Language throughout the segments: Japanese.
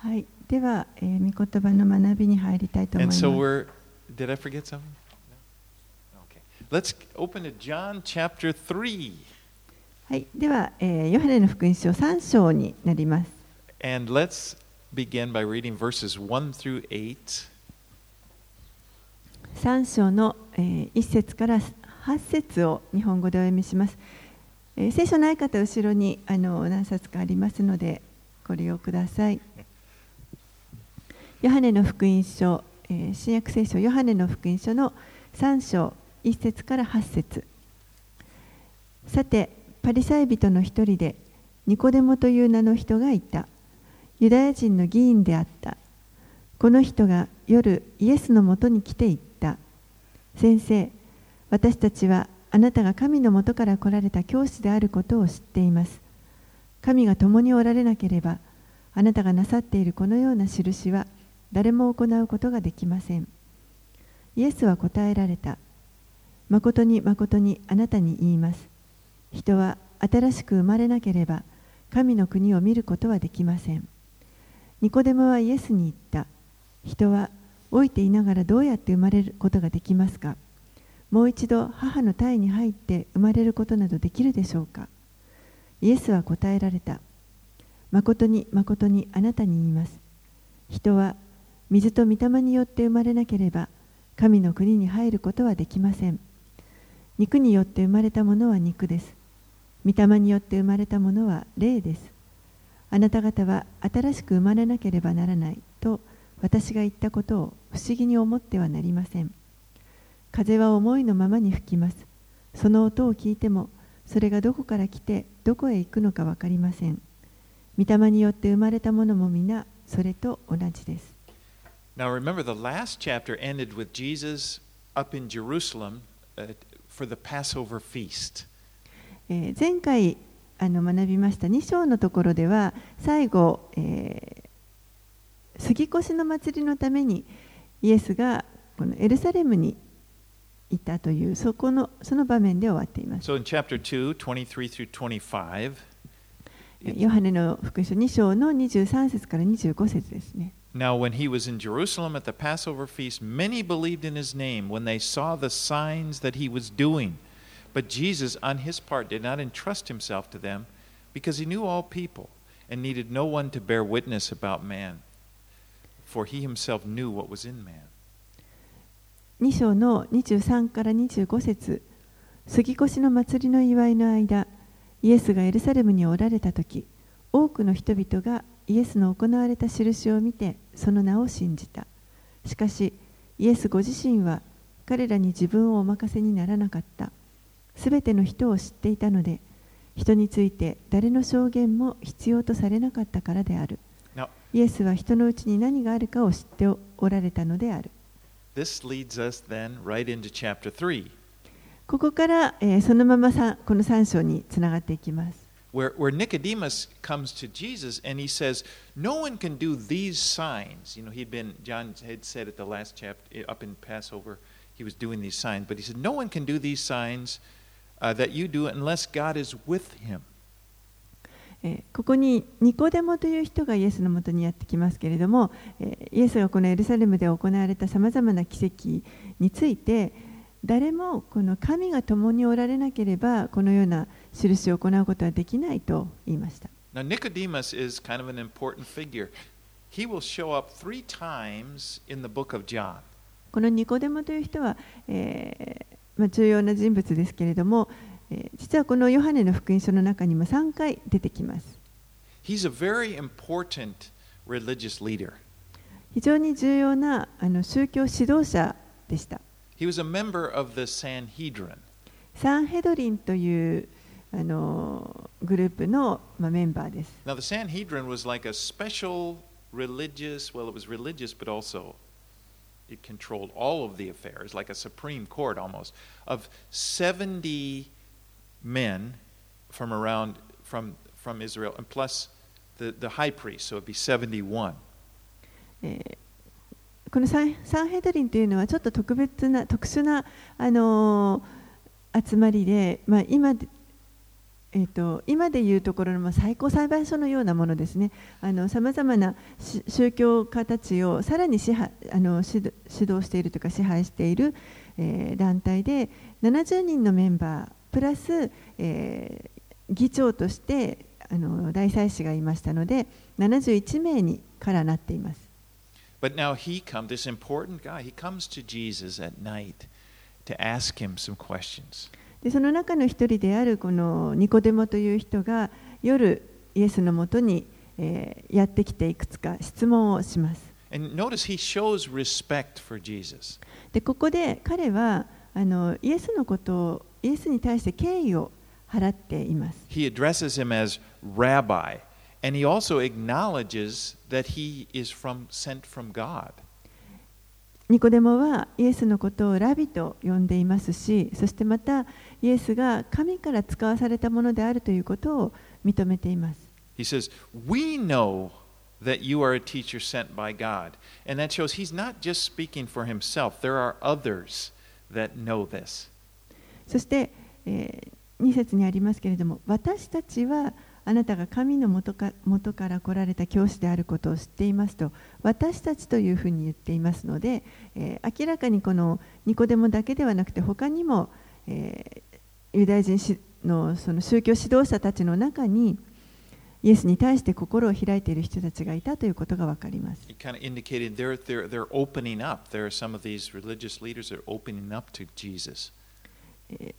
はい。では、えー、御言葉の学びに入りたいと思います。And so、we're, did はい、では、えー、ヨハネの福音書三章になります。三章の一、えー、節から八節を日本語でお読みします。えー、聖書のない方後ろにあの何冊かありますので、ご利用ください。ヨハネの福音書、えー新約聖書ヨハネの福音書の3章1節から8節さて、パリサイ人の一人で、ニコデモという名の人がいた。ユダヤ人の議員であった。この人が夜、イエスのもとに来て言った。先生、私たちはあなたが神のもとから来られた教師であることを知っています。神が共におられなければ、あなたがなさっているこのような印は誰も行うことができません。イエスは答えられた。誠に誠にあなたに言います。人は新しく生まれなければ神の国を見ることはできません。ニコデモはイエスに言った。人は老いていながらどうやって生まれることができますかもう一度母の胎に入って生まれることなどできるでしょうかイエスは答えられた。誠に誠にあなたに言います。人は水と御霊によって生まれなければ神の国に入ることはできません。肉によって生まれたものは肉です。御霊によって生まれたものは霊です。あなた方は新しく生まれなければならないと私が言ったことを不思議に思ってはなりません。風は思いのままに吹きます。その音を聞いても、それがどこから来てどこへ行くのか分かりません。御霊によって生まれたものも皆それと同じです。Now remember, the last chapter ended with Jesus up in Jerusalem uh, for the Passover feast. えー前回あの学びました2章のところでは最後、えー杉越の祭りのためにイエスがこのエルサレムにいたというそこのその場面で終わっています。 So in chapter 2, 23 through 25, ヨハネの福音書2章の23節から25節ですね。 Now, when he was in Jerusalem at the Passover feast, many believed in his name when they saw the signs that he was doing. But Jesus, on his part, did not entrust himself to them because he knew all people and needed no one to bear witness about man, for he himself knew what was in man. 2章の23から25節。杉越の祭りの祝いの間イエスがエルサレムにおられた時多くの人々がイエスの行われた印を見てその名を信じた。しかしイエスご自身は彼らに自分をお任せにならなかった。すべての人を知っていたので人について誰の証言も必要とされなかったからである。イエスは人のうちに何があるかを知っておられたのである this leads us then right into chapter 3, ここから、えーそのままさこの3章につながっていきます。 where, where Nicodemus comes to Jesus and he says, No one can do these signs. You know, he'd been, John had said at the last chapter, up in Passover, he was doing these signs, but he said, No one can do these signs uh, that you do unless God is with him. えーここにニコデモという人がイエスのもとにやってきますけれども、えーイエスがこのエルサレムで行われたさまざまな奇跡について誰もこの神が共におられなければこのような印を行うことはできないと言いました。Now, Nicodemus is kind of an important figure. He will show up three times in the book of John. このニコデモという人は、えーまあ、重要な人物ですけれども、えー実はこのヨハネの福音書の中にも3回出てきます。He's a very important religious leader. 非常に重要なあの宗教指導者でした。He was a member of the Sanhedrin. サンヘドリンというあのグループの、まあ、メンバーです。Now, the Sanhedrin was like a special religious, well, it was religious, but also it controlled all of the affairs, like a supreme court almost, of 70 men from around, from, from Israel, and plus the, the high priest, so it'd be 71. このサンサンヘドリンというのはちょっと特別な特殊な、あのー集まりで、まあ、今で、えー、と今でいうところの最高裁判所のようなものですね、さまざまな宗教家たちをさらに支配あの指導指導しているとか、支配している、えー団体で、70人のメンバー、プラス、えー、議長としてあの大祭司がいましたので、71名にからなっています。でその中の一人であるこのニコデモという人が夜イエスのもとに、え、やってきていくつか質問をします。でここで彼はあのイエスのことイエスに対して敬意を払っています。He addresses him as rabbi, and he also acknowledges that he is from, sent from God. ニコデモはイエスのことをラビと呼んでいますし、そしてまたイエスが神から使わされたものであるということを認めています。He says, We know that you are a teacher sent by God. And that shows he's not just speaking for himself, there are others that know this. そして、え2節にありますけれども、私たちはあなたが神の元か元から来られた教師であることを知っていますと、私たちというふうに言っていますので、えー明らかにこのニコデモだけではなくて、他にも、えーユダヤ人のその宗教指導者たちの中に、イエスに対して心を開いている人たちがいたということが分かります。Kind of they're, they're, they're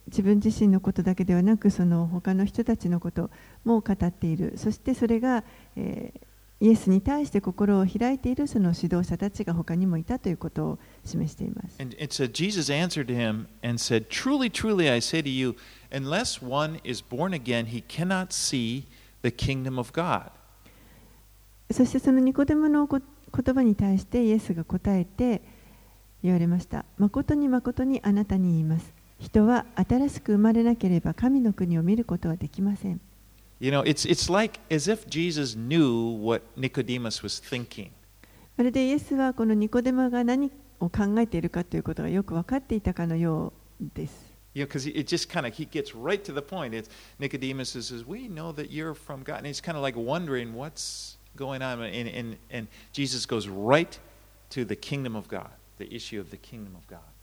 自分自身のことだけではなくその他の人たちのことも語っているそしてそれが、えーイエスに対して心を開いているその指導者たちが他にもいたということを示しています。And it said, Jesus answered him and said, Truly, truly, I say to you, unless one is born again, he cannot see the kingdom of God. そしてそのニコデモのこ言葉に対してイエスが答えて言われました。誠に誠にあなたに言います。人は新しく生まれなければ神の国を見ることはできません。You know, it's, it's like as if Jesus knew what Nicodemus was thinking. まるでイエスはこのニコデモが何を考えているかということがよく分かっていたかのようです。You know, because it just kind of he gets right to the point. It's Nicodemus says, "We know that you're from God," and he's kind of like wondering what's going on, and, and and Jesus goes right to the kingdom of God, the issue of the kingdom of God.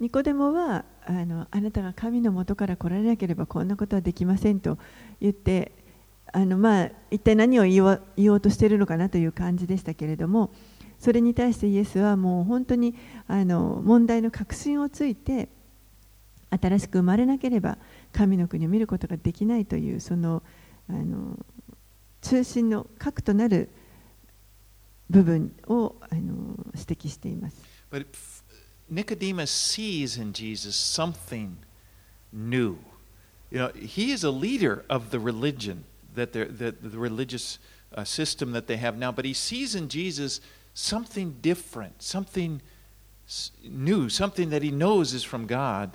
ニコデモはあのあなたが神の元から来られなければこんなことはできませんと言ってあの、まあ、一体何を言おう言おうとしているのかなという感じでしたけれどもそれに対してイエスはもう本当にあの問題の核心をついて新しく生まれなければ神の国を見ることができないというそのあの中心の核となる部分をあの指摘しています。But f- Nicodemus sees in Jesus something new. You know, he is a leader of the religion that they're, the, the religious uh, system that they have now, but he sees in Jesus something different, something s- new, something that he knows is from God.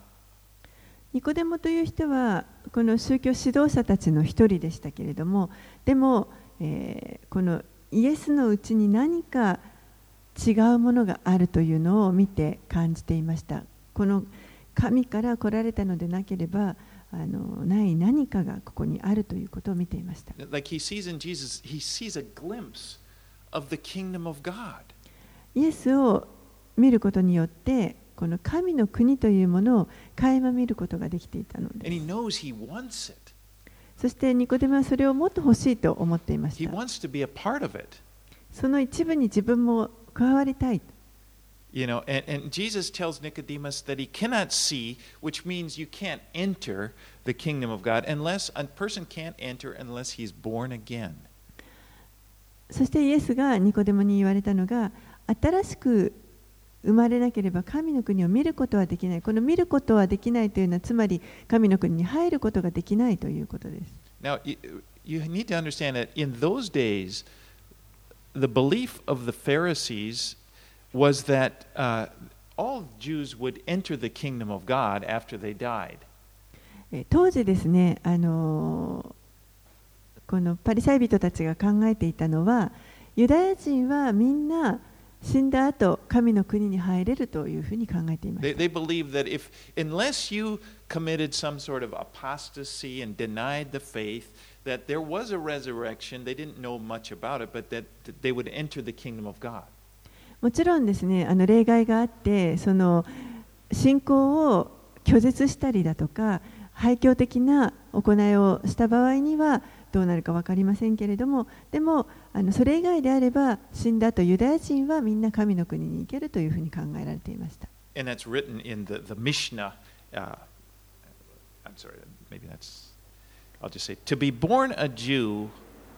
ニコデモという人はこの宗教指導者たちの一人でしたけれどもでも、えーこのイエスのうちに何か 違うものがあるというのを見て感じていましたこの神から来られたのでなければあのない何かがここにあるということを見ていました Like he sees in Jesus, he sees a glimpse of the kingdom of God. イエスを見ることによってこの神の国というものを垣間見ることができていたの And で he す knows he wants it. そしてニコデモはそれをもっと欲しいと思っていまし He た wants to be a part of it. その一部に自分も加わりたい。You know, and, and Jesus tells Nicodemus that he cannot see, which means you can't enter the kingdom of God unless a person can't enter unless he's born again. そしてイエスがニコデモに言われたのが、新しく生まれなければ神の国を見ることはできない。この見ることはできないというのは、つまり神の国に入ることができないということです。Now, you, you need to understand that in those days, the belief of the Pharisees was that uh, all Jews would enter the kingdom of God after they died. えー当時ですね、あのーこのパリサイ人たちが考えていたのは、ユダヤ人はみんな 死んだ後神の国に入れるというふうに考えていま They, す they believe that if, unless you committed some sort of apostasy and denied the faith, that there was a resurrection. They didn't know much about it, but that they would enter the kingdom of God. もちろんですねあの例外があってその信仰を拒絶したりだとか廃墟的な行いをした場合にはどうなるか分かりませんけれどもでもあのそれ以外であれば死んだとユダヤ人はみんな神の国に行けるというふうに考えられていました。And that's written in the, the Mishnah. Uh, I'm sorry, maybe that's, I'll just say, to be born a Jew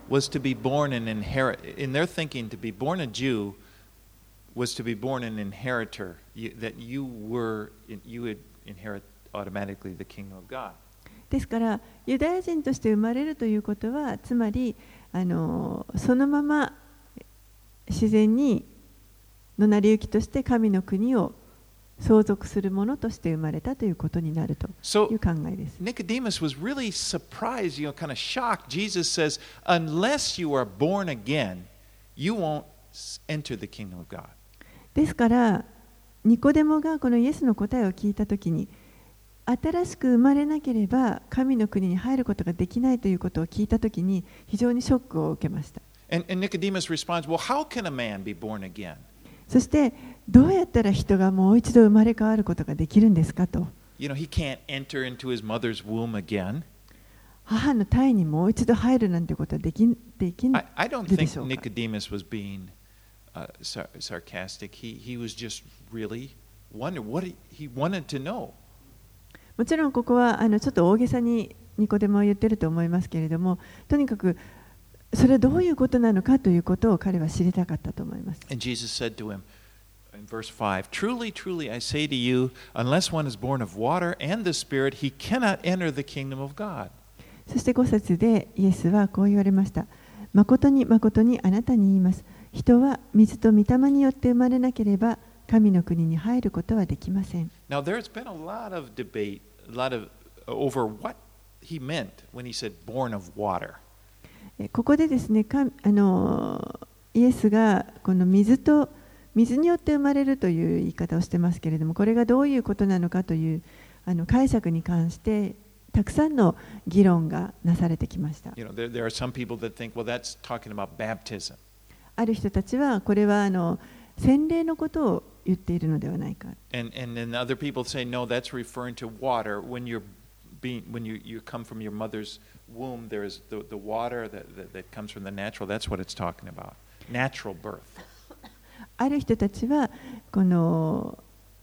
was to be born an inherit. In their thinking, to be born a Jew was to be born an inheritor, you, that you were, you would inherit automatically the kingdom of God. ですからユダヤ人として生まれるということはつまりあのそのまま自然にの成り行きとして神の国を 相続するものとして生まれたということになるとい So う考えです。Nicodemus was really surprised, you know, kind of shocked. Jesus says, unless you are born again, you won't enter the kingdom of God. ですからニコデモがこのイエスの答えを聞いたときに新しく生まれなければ神の国に入ることができないということを聞いたときに非常にショックを受けました。And, and Nicodemus responds, Well, how can a man be born again? そしてどうやったら人がもう一度生まれ変わることができるんですかと。母の胎にもう一度入るなんてことはでき,できんでしか？もちろんここはあのちょっと大げさにニコデモを言ってると思いますけれども、とにかくそれはどういうことなのかということを彼は知りたかったと思います。And Jesus said to him in verse 5 Truly, truly, I say to you, unless one is born of water and the Spirit, he cannot enter the kingdom of God. そして5節でイエスはこう言われました。誠に誠にあなたに言います。人は水と御霊によって生まれなければ神の国に入ることはできません。Now, there's been a lot of debate, a lot of over what he meant when he said born of water. ここでですねあのイエスがこの水と水によって生まれるという言い方をしてますけれどもこれがどういうことなのかという解釈に関してたくさんの議論がなされてきました。ある人たちはこれはあの洗礼のことを言っているのではないか。ある人たちはこの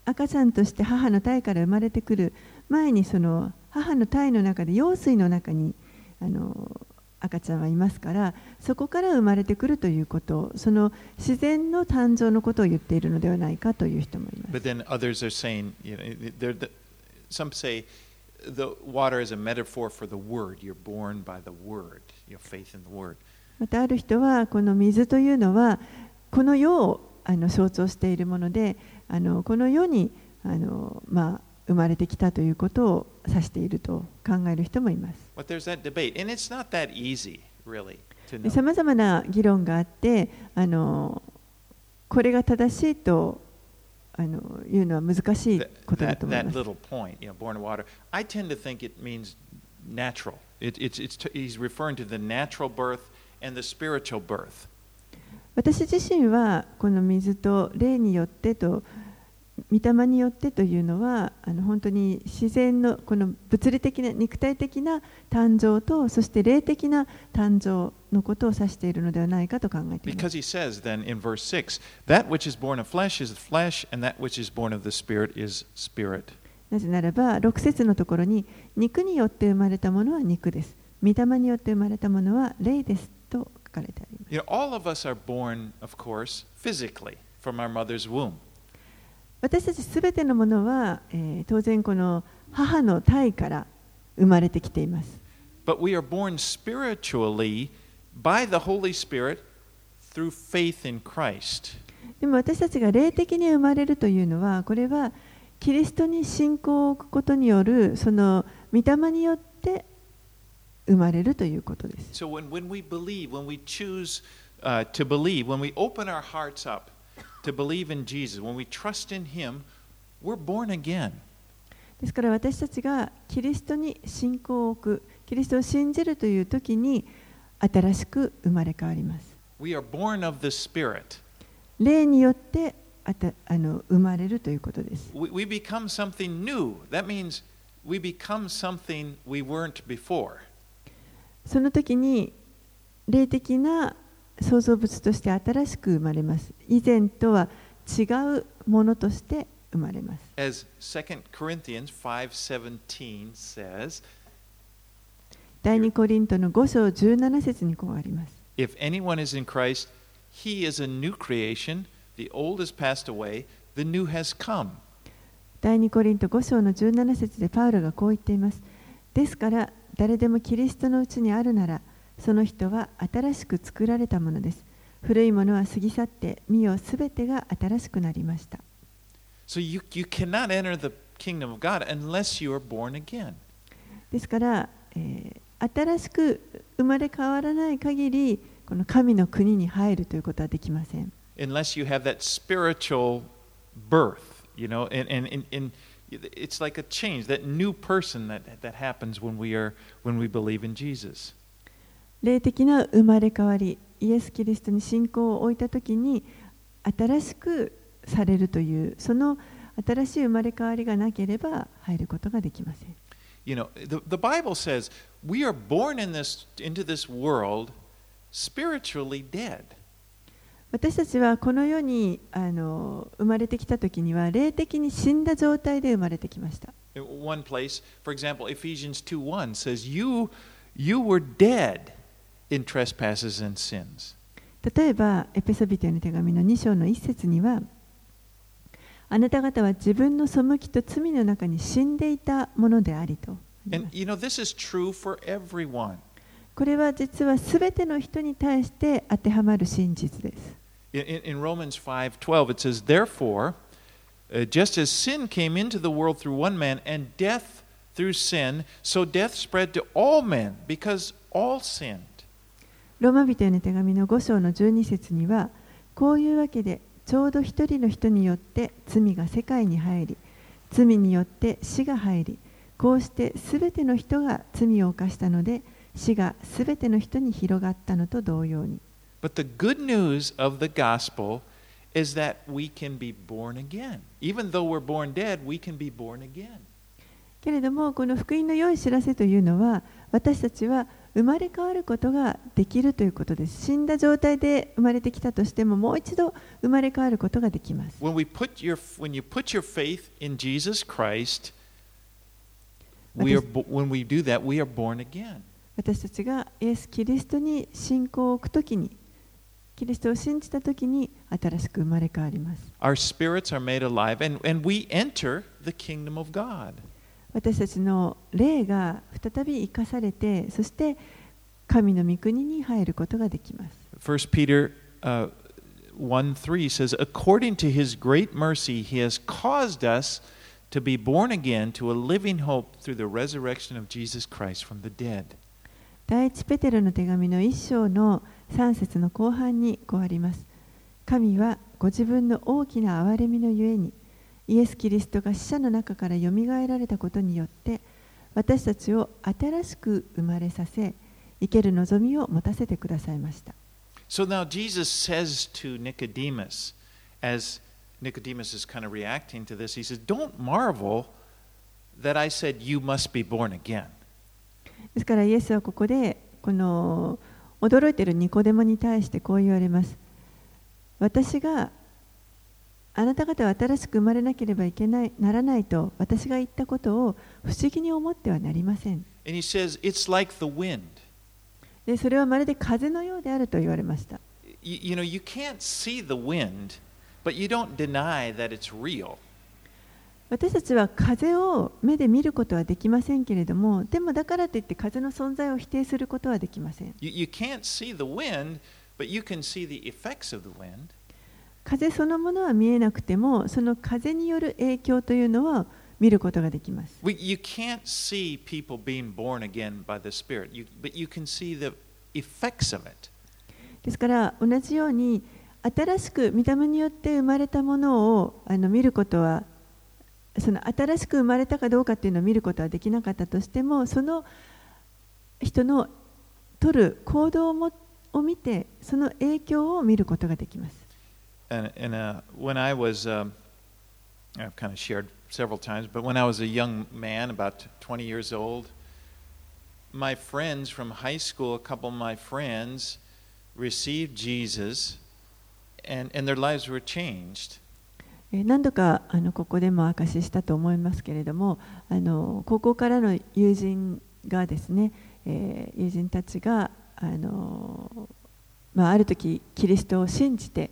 赤ちゃんとして母の胎から生まれてくる前にその母の胎の中で羊水の中にあの赤ちゃんはいますからそこから生まれてくるということその自然の誕生のことを言っているのではないかという人もいます。またある人はこの水というのはこの世をあの想像しているものであのこの世にあの、まあ、生まれてきたということを指していると考える人もいます。さまざまな議論があってあのこれが正しいとあのいうのは難しい That, ことだ that, と思い that ます。little point, you know, born of water. I tend to think it means natural. It, it's, it's, t- he's referring to the natural birth and the spiritual birth. 私自身はこの水と霊によってと御霊によってというのはあの本当に自然のこの物理的な肉体的な誕生とそして霊的な誕生のことを指しているのではないかと考えています。Because he says then in verse 6 that which is born of flesh is flesh, and that which is born of the spirit is spirit. なぜならば6節のところに肉によって生まれたものは肉です。御霊によって生まれたものは霊ですと書かれてあります。You know, all of us are born, of course, physically from our mother's womb. 私たちすべてのものは、えー当然この母の胎から生まれてきています。But we are born spiritually by the Holy Spirit through faith in Christ. でも私たちが霊的に生まれるというのはこれはキリストに信仰を置くことによるその御霊によって生まれるということです。So when, when we believe, when we choose uh, to believe, when we open our hearts up to believe in Jesus, when we trust in Him, we're born again. ですから私たちがキリストに信仰を置く、キリストを信じるという時に新しく生まれ変わります。We are born of the Spirit. 霊によってあたあの生まれるということです。We, we become something new. That means we become something we weren't before. その時に霊的な創造物として新しく生まれます。以前とは違うものとして生まれます。As 2 Corinthians 5:17 says, 第2コリントの5章17節にこうあります。if anyone is in Christ, he is a new creation. The old has passed away, the new has come. 第2コリント5章の17節でパウロがこう言っています。ですから誰でもキリストのうちにあるならその人は新しく作られたものです。古いものは過ぎ去って見よすべてが新しくなりました。So you, you cannot enter the kingdom of God unless you are born again. ですから、えー新しく生まれ変わらない限りこの神の国に入るということはできません。Unless you have that spiritual birth, you know, and, and, and, and it's like a change, that new person that, that happens when we are when we believe in Jesus. 霊的な生まれ変わり、イエス・キリストに信仰を置いたときに新しくされるという、その新しい生まれ変わりがなければ入ることができません。You know, the, the Bible says we are born in this into this world spiritually dead. 私たちはこの世にあの生まれてきたときには霊的に死んだ状態で生まれてきました。One place, for example, Ephesians 2:1 says you you were dead in trespasses and sins. 例えば、エペソビテへの手紙の2章の1節には、あなた方は自分の背きと罪の中に死んでいたものでありとあり And ます。 you know, this is true for everyone. これは実はすべての人に対して当てはまる真実です。 In, in, in Romans 5:12 it says, "Therefore, uh, just as sin came into the world through one man and death through sin, so death spread to all men because all sinned." ローマ人への手紙の5章の12節には、こういうわけで、ちょうど一人の人によって罪が世界に入り、罪によって死が入り、こうしてすべての人が罪を犯したので、死がすべての人に広がったのと同様に。But the good news of the gospel is that we can be born again. Even though we're born dead, we can be born again. けれども、この福音の良い知らせというのは、私たちは生まれ変わることができるということです。死んだ状態で生まれてきたとしても、もう一度生まれ変わることができます。私たちがイエス・キリストに信仰を置くときに、キリストを信じたときに、新しく生まれ変わります。Our spirits are made alive, and, and we enter the kingdom of God. 私たちの霊が再び生かされて、そして神の御国に入ることができます。First Peter uh, 1 3 says, According to his great mercy, he has caused us to be born again to a living hope through the resurrection of Jesus Christ from the dead. 第一ペテロの手紙の一章の3節の後半にこうあります。神はご自分の大きな憐れみのゆえに、イエス・キリストが死者の中からよみがえられたことによって、私たちを新しく生まれさせ、生ける望みを持たせてくださいました。So now Jesus says to Nicodemus, as Nicodemus is kind of reacting to this, he says, Don't marvel that I said you must be born again. ですからイエスはここでこの驚いているニコデモに対してこう言われます。私があなた方は新しく生まれなければいけないならないと私が言ったことを不思議に思ってはなりません。でそれはまるで風のようであると言われました。私たちは風を目で見ることはできませんけれども、でもだからといって風の存在を否定することはできません。風そのものは見えなくても、その風による影響というのは見ることができます。We, you can't see people being born again by the Spirit, you, but you can see the effects of it. ですから同じように新しく御霊によって生まれたものをあの見ることはその新しく生まれたかどうかっていうのを見ることはできなかったとしてもその人の取る行動をもを見てその影響を見ることができます And, and uh, when I was, um, I've kind of shared several times, but when I was a young man, about 20 years old, my friends from high school, a couple of my friends, received Jesus, and, and their lives were changed. えー何度かあのここでも証ししたと思いますけれどもあの高校からの友人がですね、えー友人たちがあの、まあ、ある時キリストを信じてそ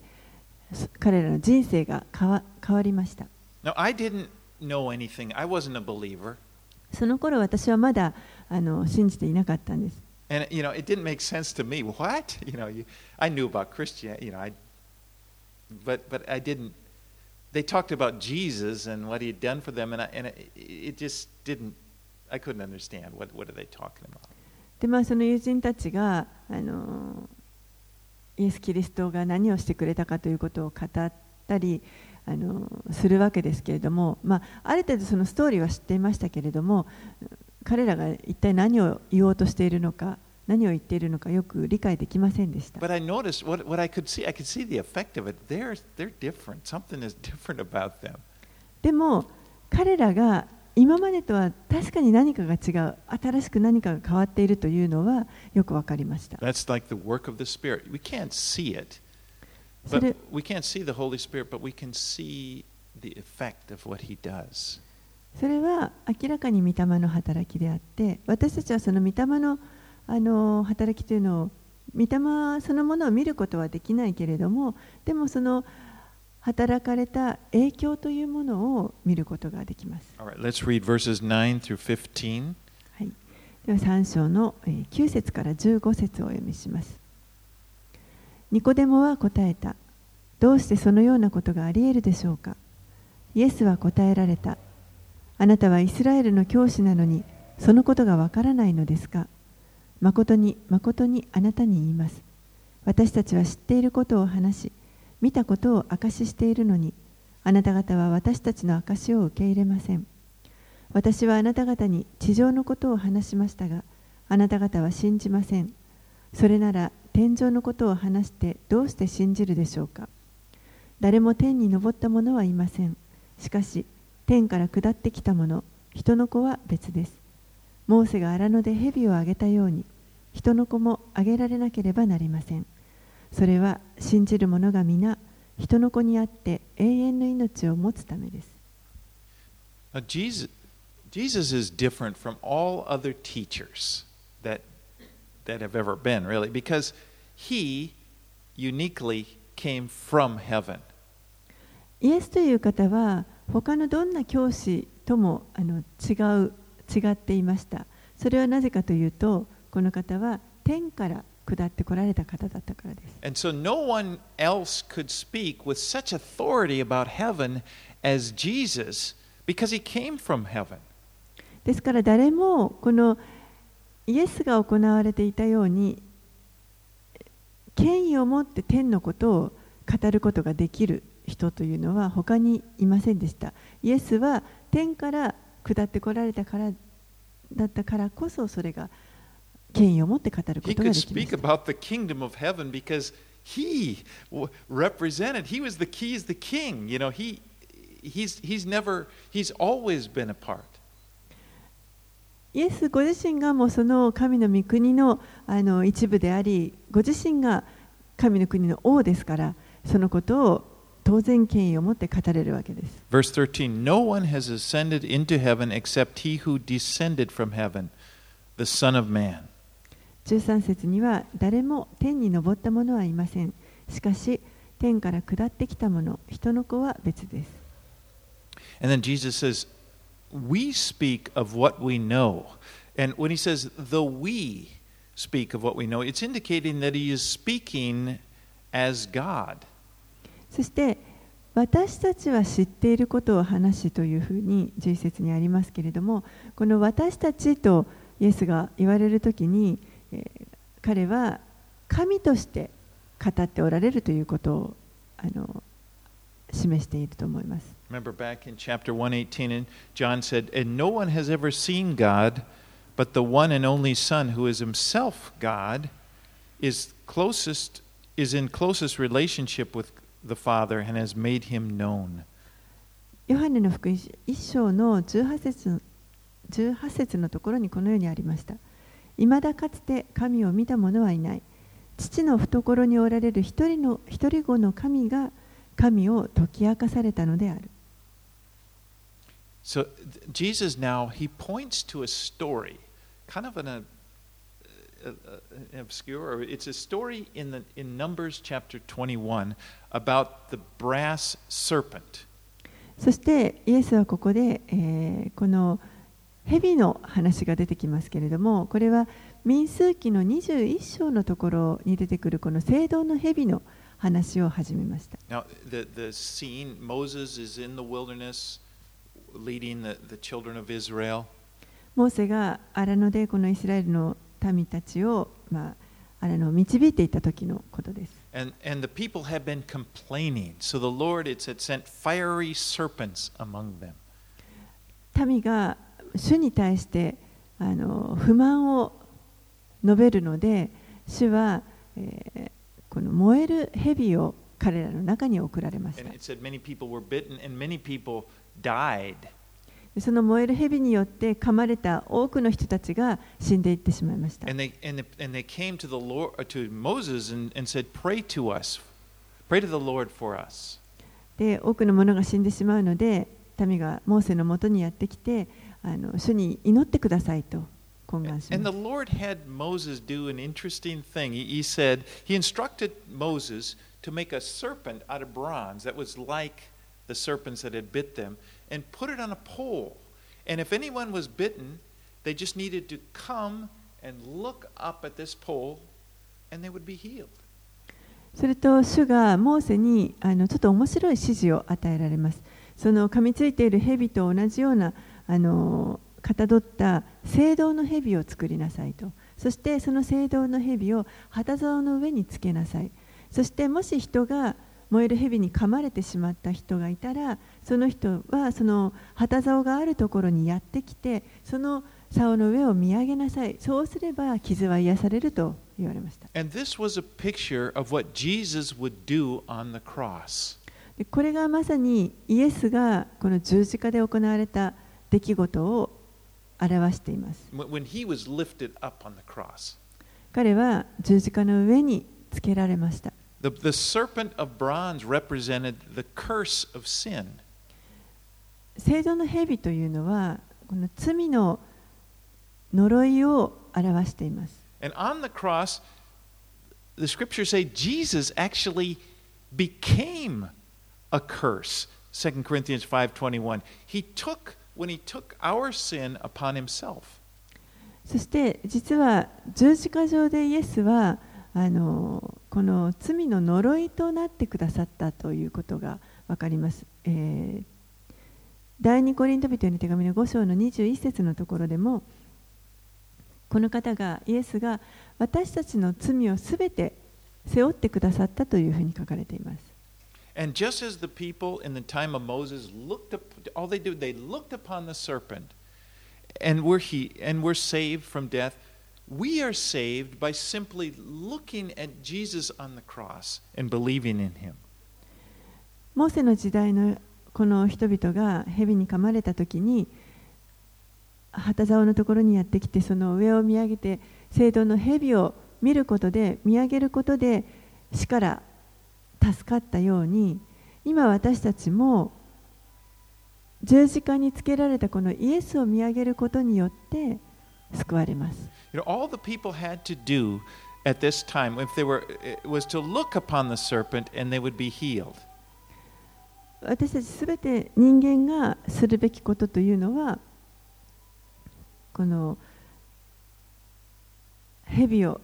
彼らの人生が変わ変わりました Now, I didn't know anything, I wasn't a believer. その頃私はまだあの信じていなかったんです And you know, it didn't make sense to me. What? You know, you, I knew about Christianity. You know, I, but but I didn't. They talked about Jesus and what he had done for them, and I, and it, it just didn't. I couldn't understand what what are they talking about. でまあその友人たちがあのイエス・キリストが何をしてくれたかということを語ったりあのするわけですけれども、まあ、ある程度そのストーリーは知っていましたけれども彼らが一体何を言おうとしているのか何を言っているのかよく理解できませんでした。But I noticed what what I could see. I could see the effect of it. They're they're different. Something is different about them. でも彼らが今までとは確かに何かが違う新しく何かが変わっているというのはよく分かりました。That's like the work of the Spirit. We can't see it, それ but we can't see the Holy Spirit, but we can see the effect of what He does. それは明らかに御霊の働きであって私たちはその御霊のあの働きというのを御霊そのものを見ることはできないけれどもでもその働かれた影響というものを見ることができます。Right, let's read verses 9 through 15. はい、では3章のえー9節から15節をお読みします。ニコデモは答えた。どうしてそのようなことがあり得るでしょうかイエスは答えられた。あなたはイスラエルの教師なのに、そのことがわからないのですか誠に誠にあなたに言います。私たちは知っていることを話し、見たことを証ししているのに、あなた方は私たちの証しを受け入れません。私はあなた方に地上のことを話しましたが、あなた方は信じません。それなら天上のことを話してどうして信じるでしょうか。誰も天に昇った者はいません。しかし、天から下ってきた者、人の子は別です。モーセが荒野で蛇をあげたように、人の子もあげられなければなりません。それは信じる者が皆、人の子にあって永遠の命を持つためです。Jesus, Jesus is different from all other teachers that, that have ever been, really, because he uniquely came from heaven. イエスという方は他のどんな教師ともあの違う違っていましたそれはなぜかというとこの方は天から下ってこられた方だったからです And so no one else could speak with such authority about heaven as Jesus because he came from heaven. ですから誰もこのイエスが行われていたように権威を持って天のことを語ることができる人というのは他にいませんでしたイエスは天から下ってこられたからだったからこそそれが権威を持って語ることができま because he represented, he was the key, is the king. You know, he, he's, he's never, he's always been a part. イエスご自身がもうその神の御国のあの一部であり、ご自身が神の国の王ですから、そのことを当然権威を持って語れるわけです。Verse 13 No one has ascended into heaven except he who descended from heaven, the Son of Man. 13節には、誰も天に昇った者はいません。しかし、天から下ってきた者、人の子は別です。And then Jesus says, We speak of what we know. And when he says, the we speak of what we know, it's indicating that he is speaking as God. そして、私たちは知っていることを話しというふうに11節にありますけれども、この私たちとイエスが言われるときに、えー彼は神として語っておられるということをあの示していると思います。Remember back in chapter 118, and John said, And no one has ever seen God, but the one and only Son, who is himself God, is closest is in closest relationship with the Father and has made him known. ヨハネの福音書1章の18節 ,18 節のところにこのようにありました。いまだかつて神を見た者はいない。父の懐におられる一人の一人子の神が神を解き明かされたのである。So Jesus now he points to a story, kind of an uh, uh, uh, obscure. It's a story in the in Numbers chapter 21 about the brass serpent. そしてイエスはここで、えーこの蛇の話が出てきますけれどもこれは民数記の21章のところに出てくるこの聖堂の蛇の話を始めました。Now the the scene Moses is in the wilderness leading the, the children of Israel. モーセが荒野でこのイスラエルの民たちを、まあ、荒野を導いていた時のことです。And, and the people have been complaining. So the Lord, it said, sent fiery serpents among them. 民が主に対してあの不満を述べるので主は、えー、この燃える蛇を彼らの中に送られました。その燃える蛇によって噛まれた多くの人たちが死んでいってしまいました。で、多くの者が死んでしまうので、民がモーセのもとにやってきて、あの主に祈ってくださいと懇願し And ま the す Lord had Moses do an interesting thing. He, he said, He instructed Moses to make a serpent out of bronze that was like the serpents that had bit them and put it on a pole. And if anyone was bitten, they just needed to come and look up at this pole and they would be healed. それと主がモーセにあのちょっと面白い指示を与えられます。その噛みついている蛇と同じようなあのかたどった聖堂の蛇を作りなさいと。そしてその聖堂の蛇を旗竿の上につけなさい。そしてもし人が燃える蛇に噛まれてしまった人がいたら、その人はその旗竿があるところにやってきて、その竿の上を見上げなさい。そうすれば傷は癒されると言われました。And this was a picture of what Jesus would do on the cross. でこれがまさにイエスがこの十字架で行われた出来事を表しています。彼は十字架の上につけられました。The, the serpent of bronze represented the curse of sin. 聖堂の蛇というのはこの罪の呪いを表しています。And on the cross, the scriptures say Jesus actually became a curse. 2 Corinthians 5:21. He took when he took our sin upon himself. そして実は十字架上でイエスはあのこの罪の呪いとなってくださったということが分かります。えー第二コリント人への手紙の5章の21節のところでもこの方がイエスが私たちの罪をすべて背負ってくださったというふうに書かれています。And just as the people in the time of Moses looked up, all they did, they looked upon the serpent and were he and were saved from death. We are saved by simply looking at Jesus on the cross and believing in him. モーセの時代のこの人々が蛇に噛まれた時に旗竿のところにやってきてその上を見上げて聖堂の蛇を見ることで見上げることで死から 助かったように今私たちも十字架につけられたこのイエスを見上げることによって救われます。私たちすべて人間がするべきことというのはこの蛇を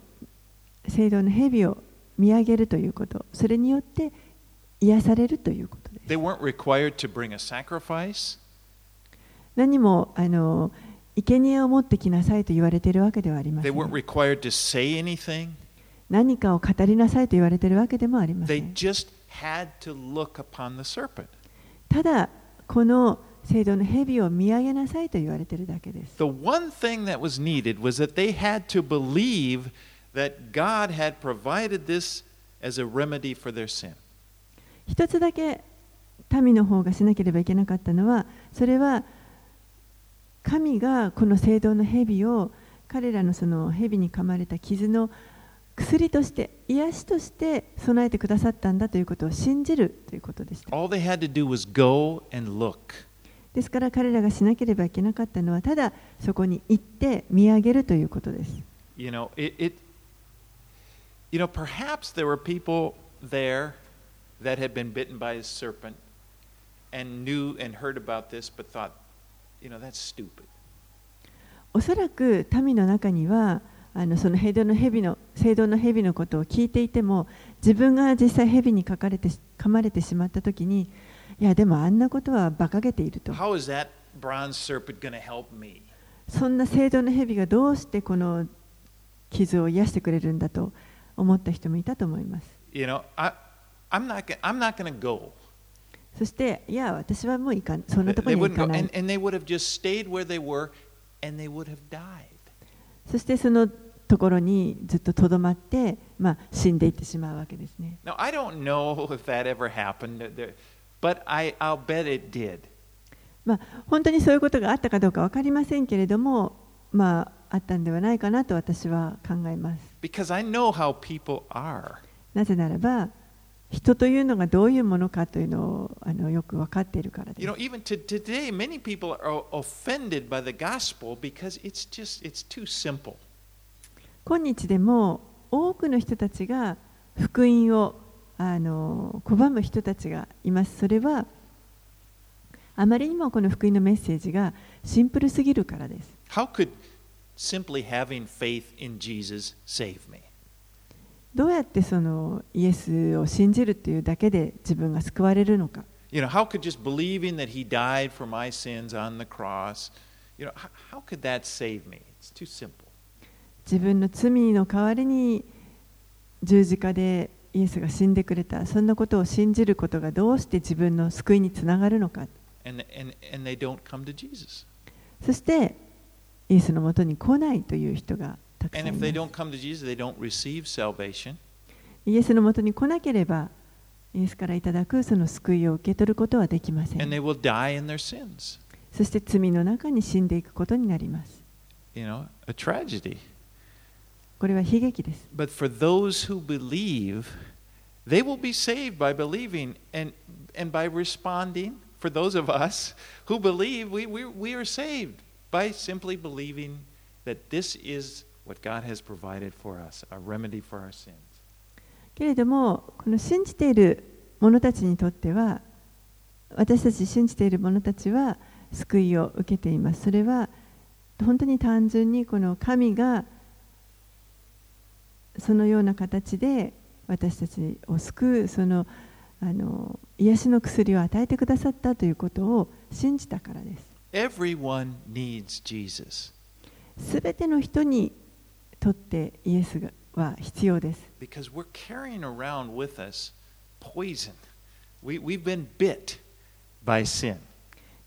聖堂の蛇を見上げるということそれによって癒されるということです They weren't required to bring a sacrifice. 何もあの生贄を持ってきなさいと言われているわけではありませ They ん weren't required to say anything. 何かを語りなさいと言われているわけでもありませ They ん。just had to look upon the serpent. ただ、この聖堂の蛇を見上げなさいと言われているだけです。The one thing that was needed was that they had to believe that God had provided this as a remedy for their sin. 一つだけ民の方がしなければいけなかったのは、それは神がこの聖堂の蛇を彼らのその蛇に噛まれた傷の薬として、癒しとして備えてくださったんだということを信じるということでした。All they had to do was go and look. ですから彼らがしなければいけなかったのは、ただそこに行って見上げるということです。You know, it, it you know, perhaps there were people there that had been bitten by a serpent and knew and heard about this but thought, you know, that's stupid. おそらく民の中にはあのその聖堂の蛇の聖堂の蛇のことを聞いていても自分が実際蛇にかかれて噛まれてしまった時にいやでもあんなことは馬鹿げていると How is that bronze serpent going to help me? そんな聖堂の蛇がどうしてこの傷を癒してくれるんだと思った人もいたと思います。そして、いや、私はもう行かそんなところに行かない。そして、そのところにずっととどまって、まあ、死んでいってしまうわけですね。まあ、本当にそういうことがあったかどうか分かりませんけれども、まあ、あったんではないかなと私は考えます。Because I know how people are. なぜならば、人というのがどういうものかというのをあのよく分かっているからで You す know,。even to today, many people are offended by the gospel because it's just, it's too simple. 今日でも多くの人たちが福音をあの拒む人たちがいます。それはあまりにもこの福音のメッセージがシンプルすぎるからです。How could simply having faith in Jesus save me? どうやってそのイエスを信じるというだけで自分が救われるのか。You know, how could just believing that he died for my sins on the cross, you know, how, how could that save me? It's too simple. 自分の罪の代わりに十字架でイエスが死んでくれたそんなことを信じることがどうして自分の救いにつながるのか And, and, and they don't come to Jesus. そしてイエスのもとに来ないという人がたくさん And い if ま they す don't come to Jesus, they don't receive salvation. イエスのもとに来なければイエスからいただくその救いを受け取ることはできませ And ん they will die in their sins. そして罪の中に死んでいくことになります You know, a tragedy. これは悲劇です But for those who believe, they will be saved by believing and, and by responding. For those of us who believe, we, we, we are saved by simply believing that this is what God has provided for us, a remedy for our sins. けれどもこの信じている者たちにとっては私たち信じている者たちは救いを受けていますそれは本当に単純にこの神がそのような形で私たちを救うそのあの癒しの薬を与えてくださったということを信じたからです Everyone needs Jesus すべての人にとってイエスがは必要です because we're carrying around with us poison. We, we've been bit by sin.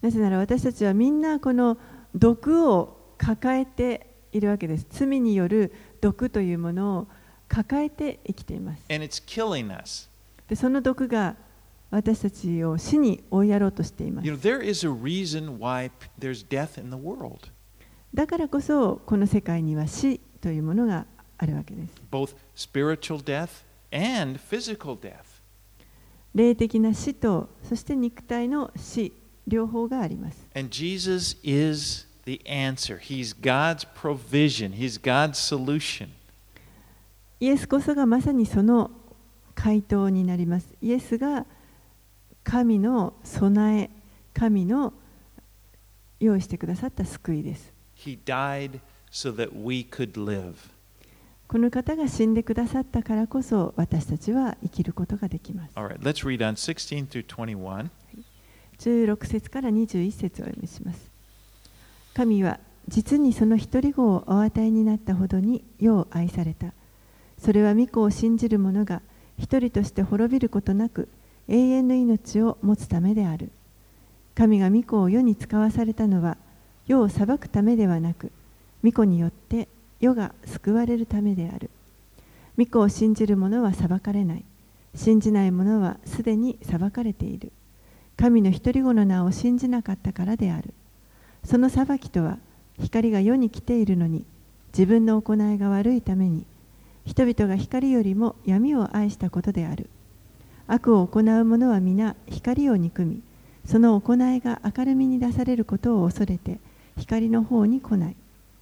なぜなら私たちはみんなこの毒を抱えているわけです。罪による毒というものを抱えて生きています。And it's killing us. でその毒が私たちを死に追いやろうとしています You。know, there is a reason why there's death in the world. だからこそこの世界には死というものがあるわけです。both spiritual death and physical death. 霊的な死とそして肉体の死両方があります。And Jesus is the answer. He's God's provision, He's God's solution. イエスこそがまさにその回答になります。イエスが神の備え、神の用意してくださった救いです。He died so that we could live. この方が死んでくださったからこそ私たちは生きることができます。All right, let's read on 16 through 21. 16節から21節をお読みします。神は実にその一人子をお与えになったほどによう愛された。それは御子を信じる者が一人として滅びることなく永遠の命を持つためである。神が御子を世に使わされたのは世を裁くためではなく御子によって世が救われるためである。御子を信じる者は裁かれない。信じない者はすでに裁かれている。神の一人子の名を信じなかったからである。その裁きとは光が世に来ているのに自分の行いが悪いために人々が光よりも闇を愛したことである。悪を行う者は皆光を憎みその行いが明るみに出されることを恐れて光の方に来ない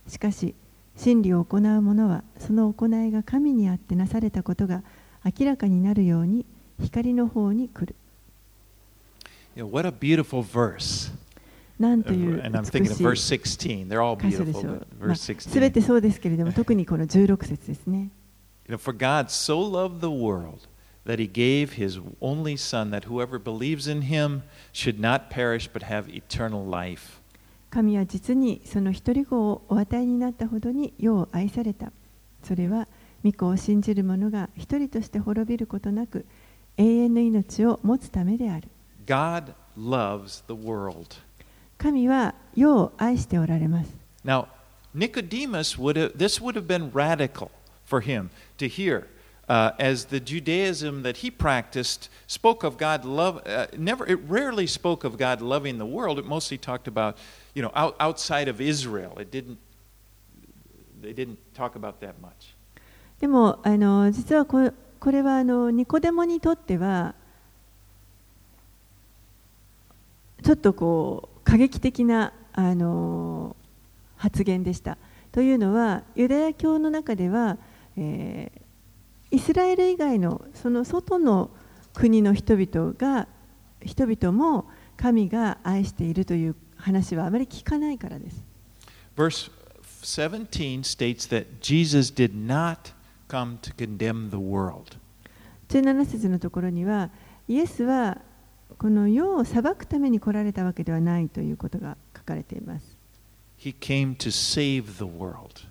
しかし真理を行う者はその行いが神にあってなされたことが明らかになるように光の方に来る。Know, what a beautiful verse. なんという美しい verse 16. They're all 箇所でしすべ 16. てそうですけれども、特にこの16節ですね。You know, for God so loved the world that he gave his only Son, that whoever believes in him should not perish but have eternal life. 神は実にその一人子をお与えになったほどに世を愛された。それは、御子を信じる者が一人として滅びることなく、永遠の命を持つためである。 God loves the world. 神は世を愛しておられます。 Now, Nicodemus would have, this would have been radical for him to hear. Uh, as the Judaism that he practiced spoke of God love, uh, never it rarely spoke of God loving the world. It mostly talked about, you know, out, outside of Israel. It didn't. They didn't talk about that much. でもあの実はここれはあのニコデモにとってはちょっとこう過激的なあの発言でした。というのはユダヤ教の中では、えーイスラエル以外のその外の国の人々が人々も神が愛しているという話はあまり聞かないからです。Verse 17 states that Jesus did not come to condemn the world. 17節のところにはイエスはこの世を裁くために来られたわけではないということが書かれています。He came to save the world.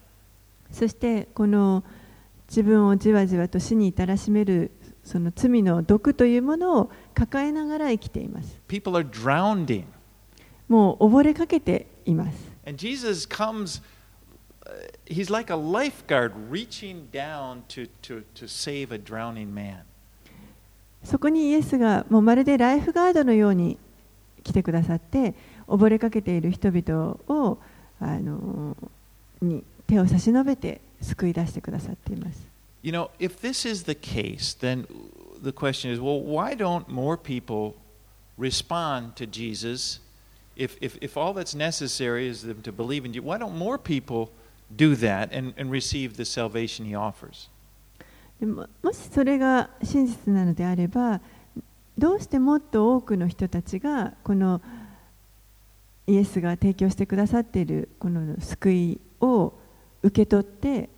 そしてこの自分をじわじわと死に至らしめるその罪の毒というものを抱えながら生きています。People are drowning. もう溺れかけています。And Jesus comes, uh, he's like a lifeguard reaching down to, to, to save a drowning man. そこにイエスがもうまるでライフガードのように来てくださって溺れかけている人々をあのに手を差し伸べて救い出してくださっています。You know, if this is the case, then the question is well, why don't more people respond to Jesus? If, if, if all that's necessary is them to believe in you, why don't more people do that and, and receive the salvation he offers? でももしそれが真実なのであればどうしてもっと多くの人たちがこのイエスが提供してくださっているこの救いを受け取って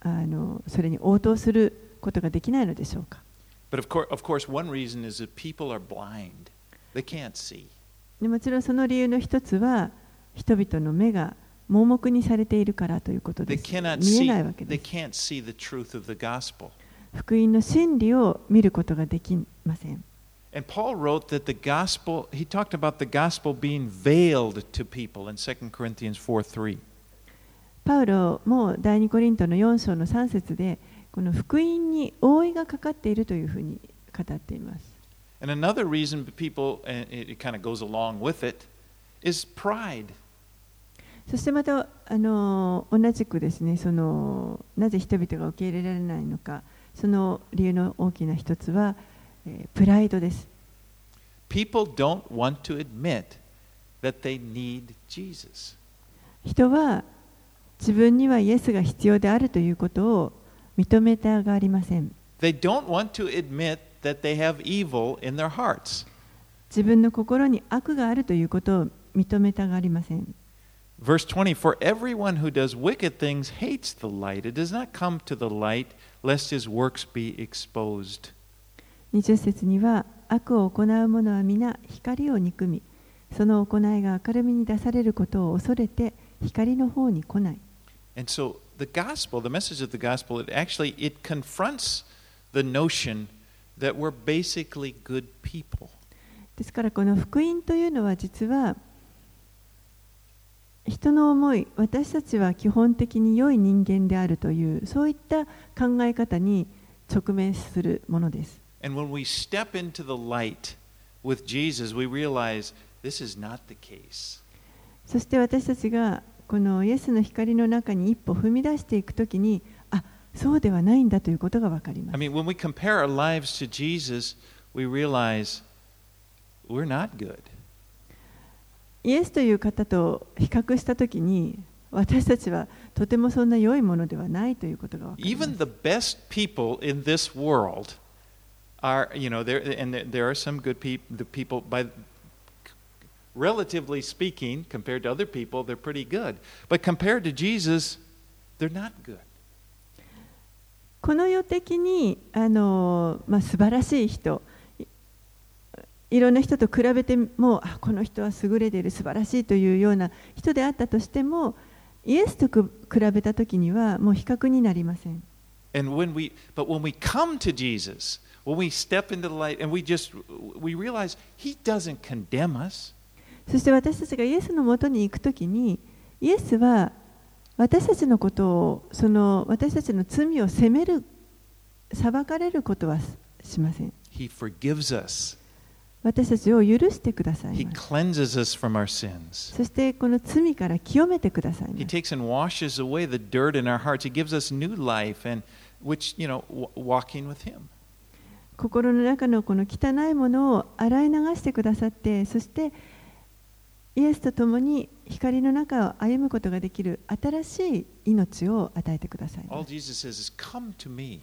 あのそれに応答することができないのでしょうか But of course, of course, one reason is that people are blind. They can't see. でもちろんその理由の一つは人々の目が盲目にされているからということです見えないわけ they です can't see the truth of the gospel. 福音の真理を見ることができません And Paul wrote that the gospel, he talked about the gospel being veiled to people in 2 Corinthians 4 3. パウロも第2コリントの4章の3節でこの福音に覆いがかかっているというふうに語っています And another reason people, and it, kind of goes along with it, is pride. そしてまたあの同じくですねそのなぜ人々が受け入れられないのかその理由の大きな一つは、えープライドです People don't want to admit that they need Jesus. 人は自分にはイエスが必要であるということを認めたがありません。自分の心に悪があるということを認めたがありません。20:4 everyone who does wicked things hates the light, it does not come to the light, lest his works be exposed. 20節には悪を行う者は皆光を憎み、その行いが明るみに出されることを恐れて光の方に来ない。And so the gospel, the message of the gospel, it actually it confronts the notion that we're basically good people. ですからこの福音というのは実は人の思い私たちは基本的に良い人間であるというそういった考え方に直面するものです And when we step into the light with Jesus, we realize this is not the case. そして私たちがこのイエスの光の中に一歩踏み出していくときにあそうではないんだということが分かりま I す mean, when we compare our lives to Jesus, we realize we're not good. イエスという方と比較したときに私たちはとてもそんな良いものではないということが分かりま Even す the best people in this world are, you know, there and there are some good people. The people, by relatively speaking, compared to other people, they're pretty good. But compared to Jesus, they're not good. この世的にあの、まあ、素晴らしい人いいろんな人と比べてもあこの人は優れている素晴らしいというような人であったとしてもイエスとく比べたときにはもう比較になりません And when we, but when we come to Jesus, when we step into the light, and we just we realize He doesn't condemn us. そして私たちがイエスのもとに行くときにイエスは私たちのことをその私たちの罪を責める裁かれることはしません He forgives us. 私たちを許してください He cleanses us from our sins. そしてこの罪から清めてください He takes and washes away the dirt in our hearts. He gives us new life, and which you know, walking with Him. 心の中のこの汚いものを洗い流してくださってそしてイエスと共に光の中を歩むことができる新しい命を与えてくださいま All す Jesus says is, "Come to me."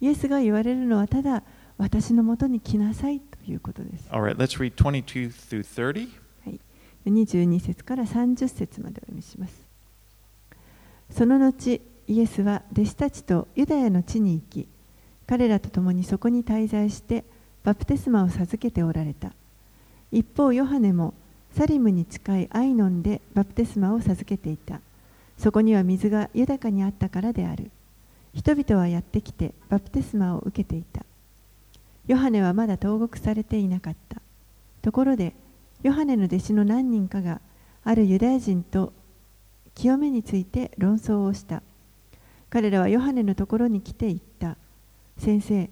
イエスが言われるのはただ私のもとに来なさいということです。All right, let's read 22 through 30. 22節から30節までお読みします。その後イエスは弟子たちとユダヤの地に行き彼らと共にそこに滞在してバプテスマを授けておられた。一方ヨハネもサリムに近いアイノンでバプテスマを授けていた。そこには水が豊かにあったからである。人々はやってきてバプテスマを受けていた。ヨハネはまだ投獄されていなかった。ところでヨハネの弟子の何人かがあるユダヤ人と清めについて論争をした。彼らはヨハネのところに来て言った。先生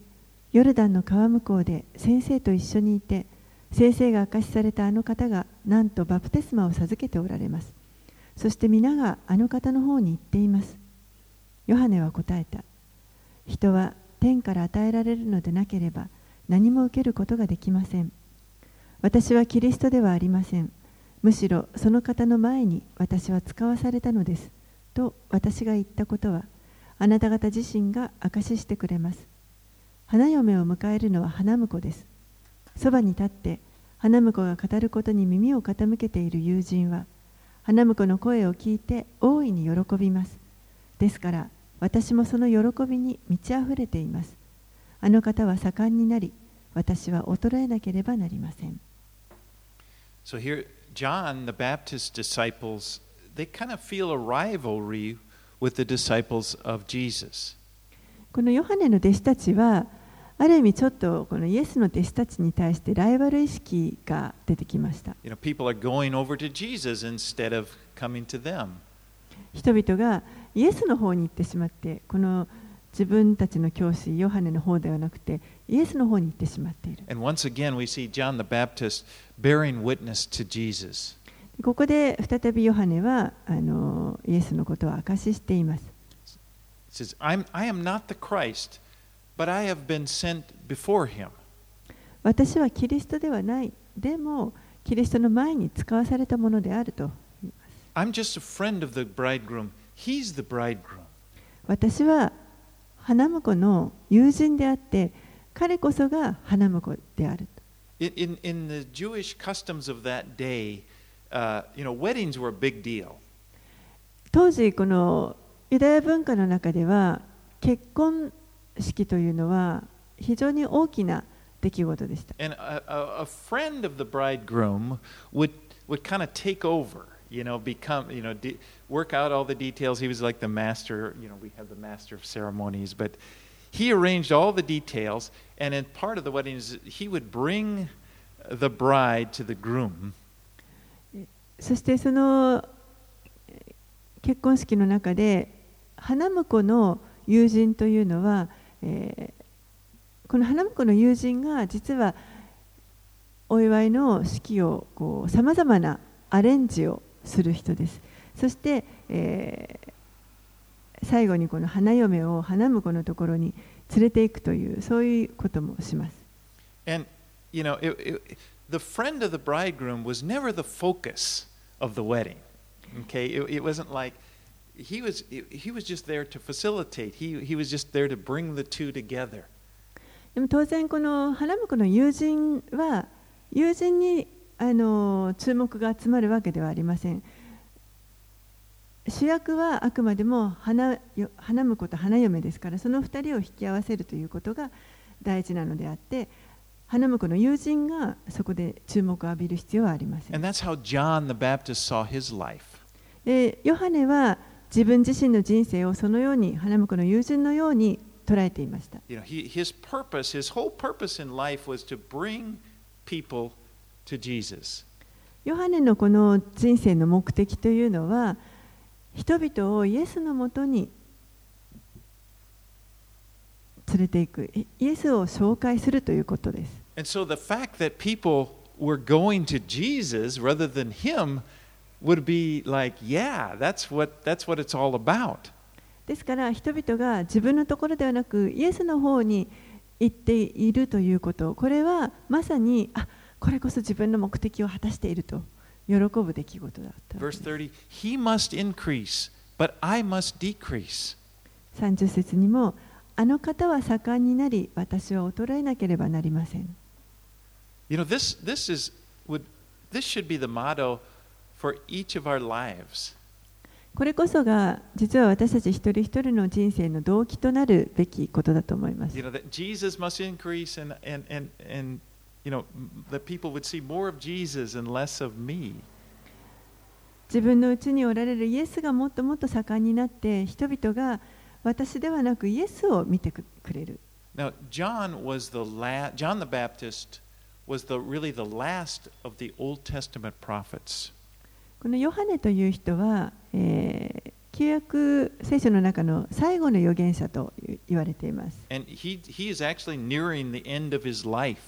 ヨルダンの川向こうで先生と一緒にいて先生が明かしされたあの方がなんとバプテスマを授けておられます。そして皆があの方の方に行っています。ヨハネは答えた。人は天から与えられるのでなければ何も受けることができません。私はキリストではありません。むしろその方の前に私は使わされたのです。と私が言ったことはあなた方自身が証ししてくれます。花嫁を迎えるのは花婿です。そばに立って花婿が語ることに耳を傾けている友人は花婿の声を聞いて大いに喜びます。ですから私もその喜びに満ち溢れています。あの方は盛んになり私は衰えなければなりません。So here, John, the Baptist disciples, they kind of feel a rivalry with the disciples of Jesus. このヨハネの弟子たちはある意味ちょっとこのイエスの弟子たちに対してライバル意識が出てきました。人々がイエスの方に行ってしまって、この自分たちの教師、ヨハネの方ではなくて、イエスの方に行ってしまっている。ここで再びヨハネはあのイエスのことは明しています。But I have been sent before him. 私はキリストではないでもキリストの前に使わされたものであると I'm just a friend of the bridegroom He's the bridegroom. 私は花婿の友人であって彼こそが花婿である In, in, the Jewish customs of that day, uh, you know, weddings were a big deal. 当時このユダヤ文化の中では結婚式というのは非常に大きな出来事でした。And a, a, friend of the bridegroom would, would kind of take over, you know, become, you know, de- work out all the details. He was like the master, you know, we have the master of ceremonies, but he arranged all the details. And in part of the wedding, is he would bring the bride to the groom. そしてそのえー結婚式の中で花婿の友人というのは、えーこの花婿の友人が実はお祝いの式をさまざまなアレンジをする人です。そして、えー最後にこの花嫁を花婿のところに連れていくというそういうこともします。And, you know, it, it, the friend of the bridegroom was never the focus of the wedding. Okay, it, it wasn't like he was. He was just there to facilitate. He he was just there to bring the two together. でも当然この花婿の友人は友人にあの注目が集まるわけではありません主役はあくまでも花よ花婿と花嫁ですからその2人を引き合わせるということが大事なのであって花婿の友人がそこで注目を浴びる必要はありません And that's how John the Baptist saw his life. でヨハネは自分自身の人生をそのように、花婿の友人のように捉えていました。ヨハネのこの人生の目的というのは、人々をイエスのもとに連れていく、イエスを紹介するということです。And so the fact that people were going to Jesus rather than him, would be like, yeah, that's what that's what it's all about. ですから人々が自分のところではなくイエスの方に行っているということこれはまさにあこれこそ自分の目的を果たしていると喜ぶ出来事だった Verse です 30, he must increase, but I must decrease. 30節にもあの方は盛んになり私は衰えなければなりません You know, this this is would this should be the motto for each of our lives. これこそが実は私たち一人一人の人生の動機となるべきことだと思います You。know, that Jesus must increase and and and and you know, that people would see more of Jesus and less of me. 自分のうちにおられるイエスがもっともっと盛んになって人々が私ではなくイエスを見てくくれる。Now, John was the la- John the Baptist was the really the last of the Old Testament prophets. このヨハネという人は、えー旧約聖書の中の最後の預言者と言われています。And he he is actually nearing the end of his life.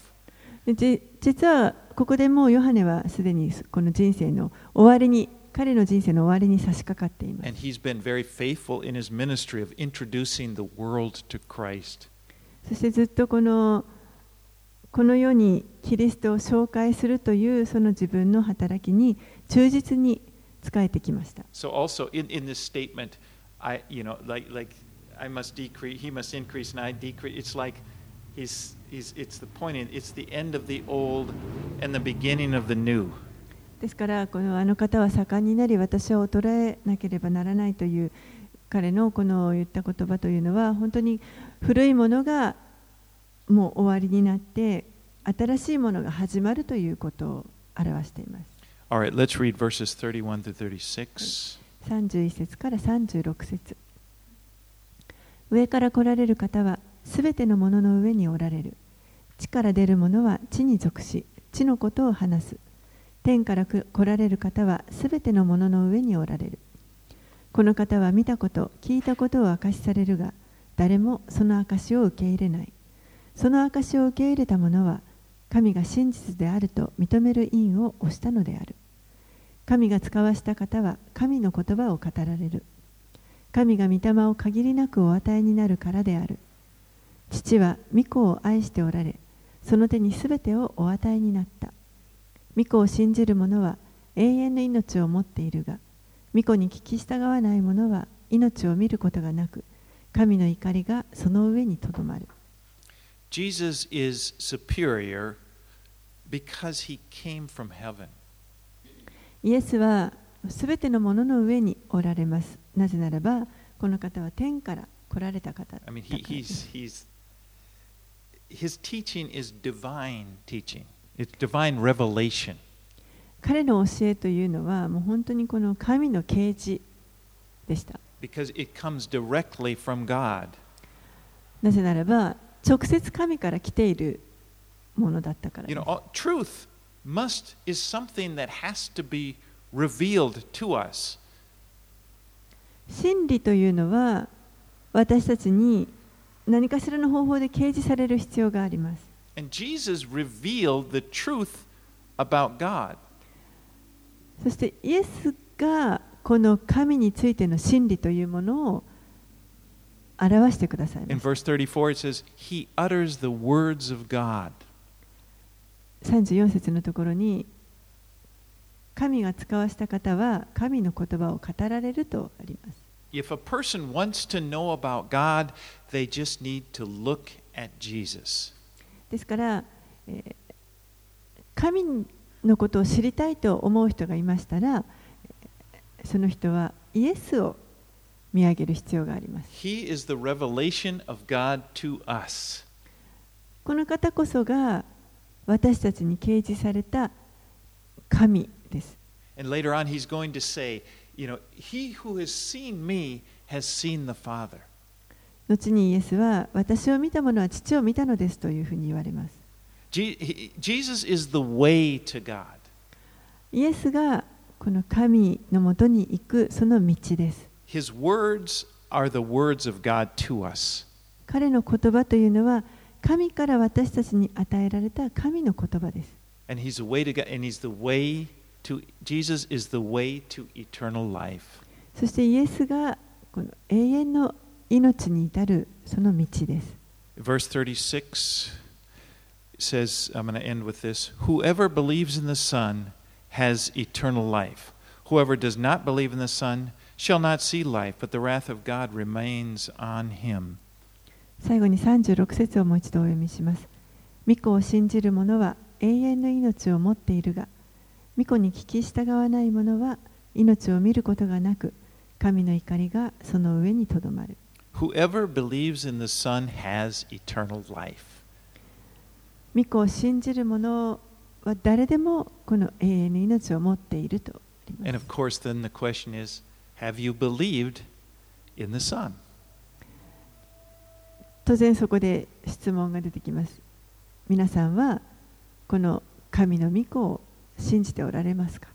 でじ実はここでもうヨハネはすでにこの人生の終わりに彼の人生の終わりに差し掛かっています And he's been very faithful in his ministry of introducing the world to Christ. そしてずっとこのこの世にキリストを紹介するというその自分の働きに忠実に仕えてきました。So also in, in this statement, I you know like like I must decrease, he must increase, and I decrease. It's like he's he's it's the point. In, it's the end of the old and the beginning of the new. ですからこのあの方は盛んになり私は衰えなければならないという彼のこの言った言葉というのは本当に古いものがもう終わりになって新しいものが始まるということを表しています。All right, let's read verses 31 through 36. 31節から36節。上から来られる方はすべてのものの上におられる。地から出るものは地に属し地のことを話す。天から来られる方はすべてのものの上におられる。この方は見たこと聞いたことを証しされるが誰もその証しを受け入れない。その証しを受け入れた者は神が真実であると認める印を押したのである。神が使わした方は神の言葉を語られる。神が御霊を限りなくお与えになるからである。父は御子を愛しておられその手にすべてをお与えになった。御子を信じる者は永遠の命を持っているが御子に聞き従わない者は命を見ることがなく神の怒りがその上にとどまる。Jesus is superior because he came from heaven. イエスはすべてのものの上におられますなぜならばこの方は天から来られた方だか I ら mean, he, です he's, he's, his teaching is divine teaching, it's divine revelation. 彼の教えというのはもう本当にこの神の啓示でした because it comes directly from God. なぜならば直接神から来ているものだったからで You す know, all- truth must is something that has to be revealed to us. 真理というのは私たちに何かしらの方法で掲示される必要があります And Jesus revealed the truth about God. そしてイエスがこの神についての真理というものを表してくださいます。34節のところに、神が使わした方は神の言葉を語られるとあります。If a person wants to know about God, they just need to look at Jesus. ですから、えー、神のことを知りたいと思う人がいましたら、その人はイエスを見上げる必要があります He is the revelation of God to us. この方こそが私たちに掲示された神です。And later on, he's going to say, You know, he who has seen me has seen the Father. 後にイエスは私を見た者は父を見たのですというふうに言われます。Jesus is the way to God. イエスがこの神のもとに行くその道です。His words are the words of God to us. 彼の言葉というのは神から私たちに与えられた神の言葉です。 And he's the way to God, and he's the way to Jesus is the way to eternal life. そしてイエスがこの永遠の命に至るその道です。 Verse 36 says, I'm going to end with this Whoever believes in the Son has eternal life. Whoever does not believe in the Son shall not see life, but the wrath of God remains on him. 最後に36節をもう一度お読みします。御子を信じる者は永遠の命を持っているが、御子に聞き従わない者は命を見ることがなく、神の怒りがその上にとどまる。Whoever believes in the Son has eternal life. 御子を信じる者は誰でもこの永遠の命を持っていると And す of。course, then the question is Have you believed in the Son? 当然そこで質問が出てきます。皆さんはこの神の御子を信じておられますか？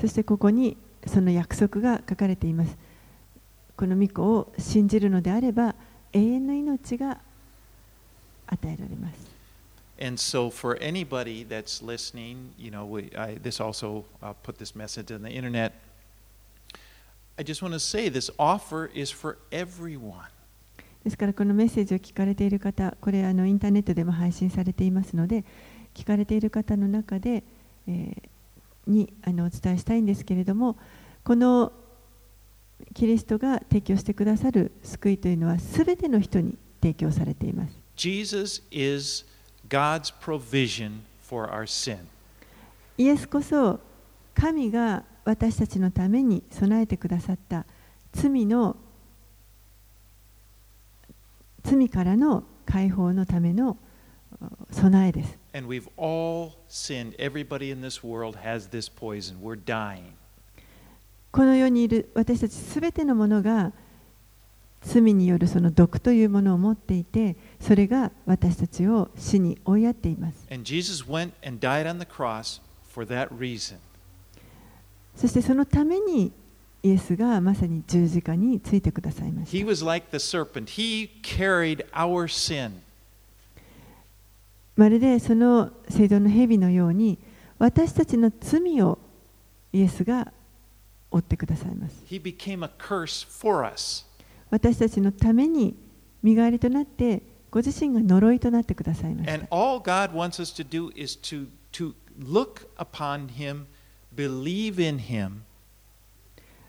そしてここにその約束が書かれています。この御子を信じるのであれば永遠の命が与えられます。And so, for anybody that's listening, you know, we, I, this also, I'll put this message on the internet. I just want to say this offer is for everyone. ですからこのメッセージを聞かれている方、これあのインターネットでも配信されていますので、聞かれている方の中で、えーにあのお伝えしたいんですけれども、このキリストが提供してくださる救いというのはすべての人に提供されています。Jesus is イエスこそ神が私たちのために備えてくださった罪の罪からの解放のための備えです。この世にいる私たちすべてのものが罪によるその毒というものを持っていてそれが私たちを死に追いやっています And Jesus went and died on the cross for that reason. そしてそのためにイエスがまさに十字架についてくださいまし He た was like the serpent. He carried our sin. まるでその聖堂の蛇のように私たちの罪をイエスが負ってくださいます私たちのために身代わりとなってご自身が呪いとなってくださいました。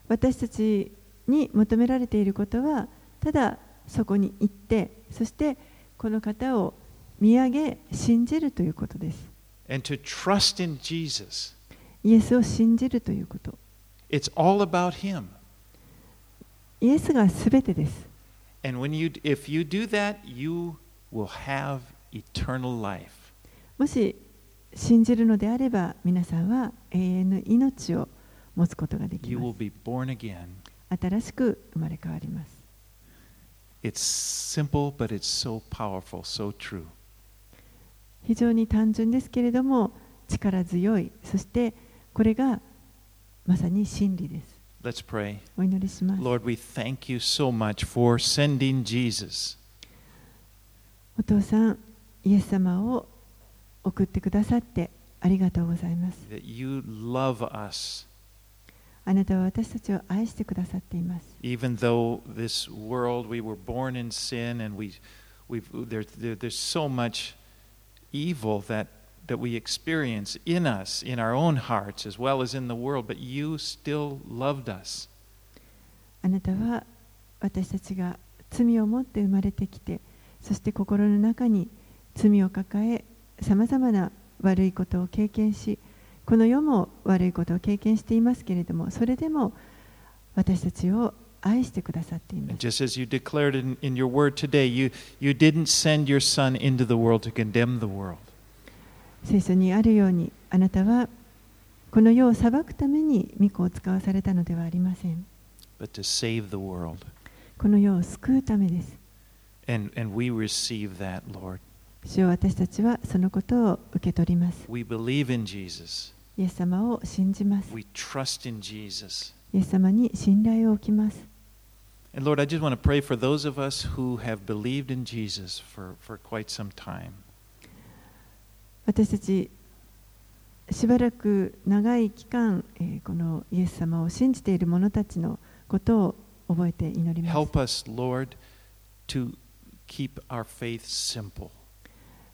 私たちに求められていることはただそこに行ってそしてこの方を見上げ信じるということです。And to trust in Jesus. イエスを信じるということ。It's all about him. イエスがすべてです。もし信じるのであれば、皆さんは永遠の命を持つことができる。新しく生まれ変わります。非常に単純ですけれども、力強い、そしてこれがまさに真理です。Let's pray. お祈りします Lord, we thank you so much for sending Jesus. お父さんイエス様を送ってくださってありがとうございます That you love us, あなたは私たちを愛してくださっています even though this world we were born in sin and we, we've there, there, there's so much evil that that we experience in us, in our own hearts, as well as in the world. But you still loved us. あなたは私たちが罪を持って生まれてきてそして心の中に罪を抱えさまざまな悪いことを経験しこの世も悪いことを経験していますけれどもそれでも私たちを愛してくださっています just as you declared in, in your word today, you, you didn't send your son into the world to condemn the world. 聖書にあるようにあなたはこの世を裁くために御子を使わされたのではありません but to save the world. この世を救うためです And, and we receive that, Lord. 主よ私たちはそのことを受け取ります We believe in Jesus. イエス様を信じます We trust in Jesus. イエス様に信頼を置きます And Lord, I just want to pray for those of us who have believed in Jesus for, for quite some time. 私たちしばらく長い期間、えーこのイエス様を信じている者たちのことを覚えて祈ります Help us, Lord, to keep our faith simple.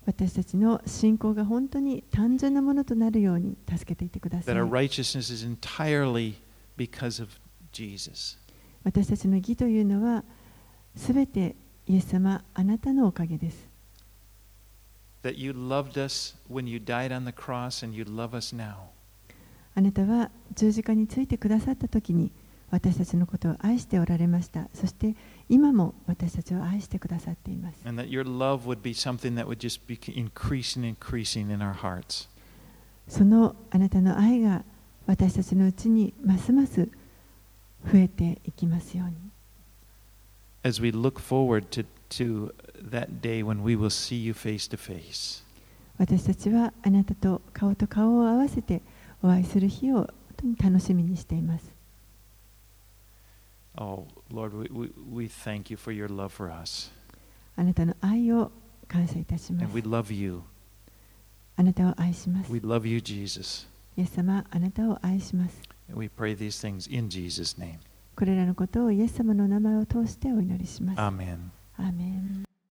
私たちの信仰が本当に単純なものとなるように助けていてくださ That い our righteousness is entirely because of Jesus. 私たちの義というのはすべてイエス様あなたのおかげです That you loved us when you died on the cross and you love us now. あなたは十字架についてくださった時に私たちのことを愛しておられましたそして今も私たちを愛してくださっています And that your love would be something that would just be increasing and increasing in our hearts. そのあなたの愛が私たちのうちにますます増えていきますように As we look forward to, to that day when we will see you face to face. 私たちはあなたと顔と顔を合わせてお会いする日を本当に楽しみにしています Oh, Lord, we, we, we thank you for your love for us. あなたの愛を感謝いたしま And す we love you. あなたを愛します We love you, Jesus. イエス様あなたを愛します And we pray these things in Jesus' name. これらのことをイエス様の名前を通してお祈りします。Amen. アーメン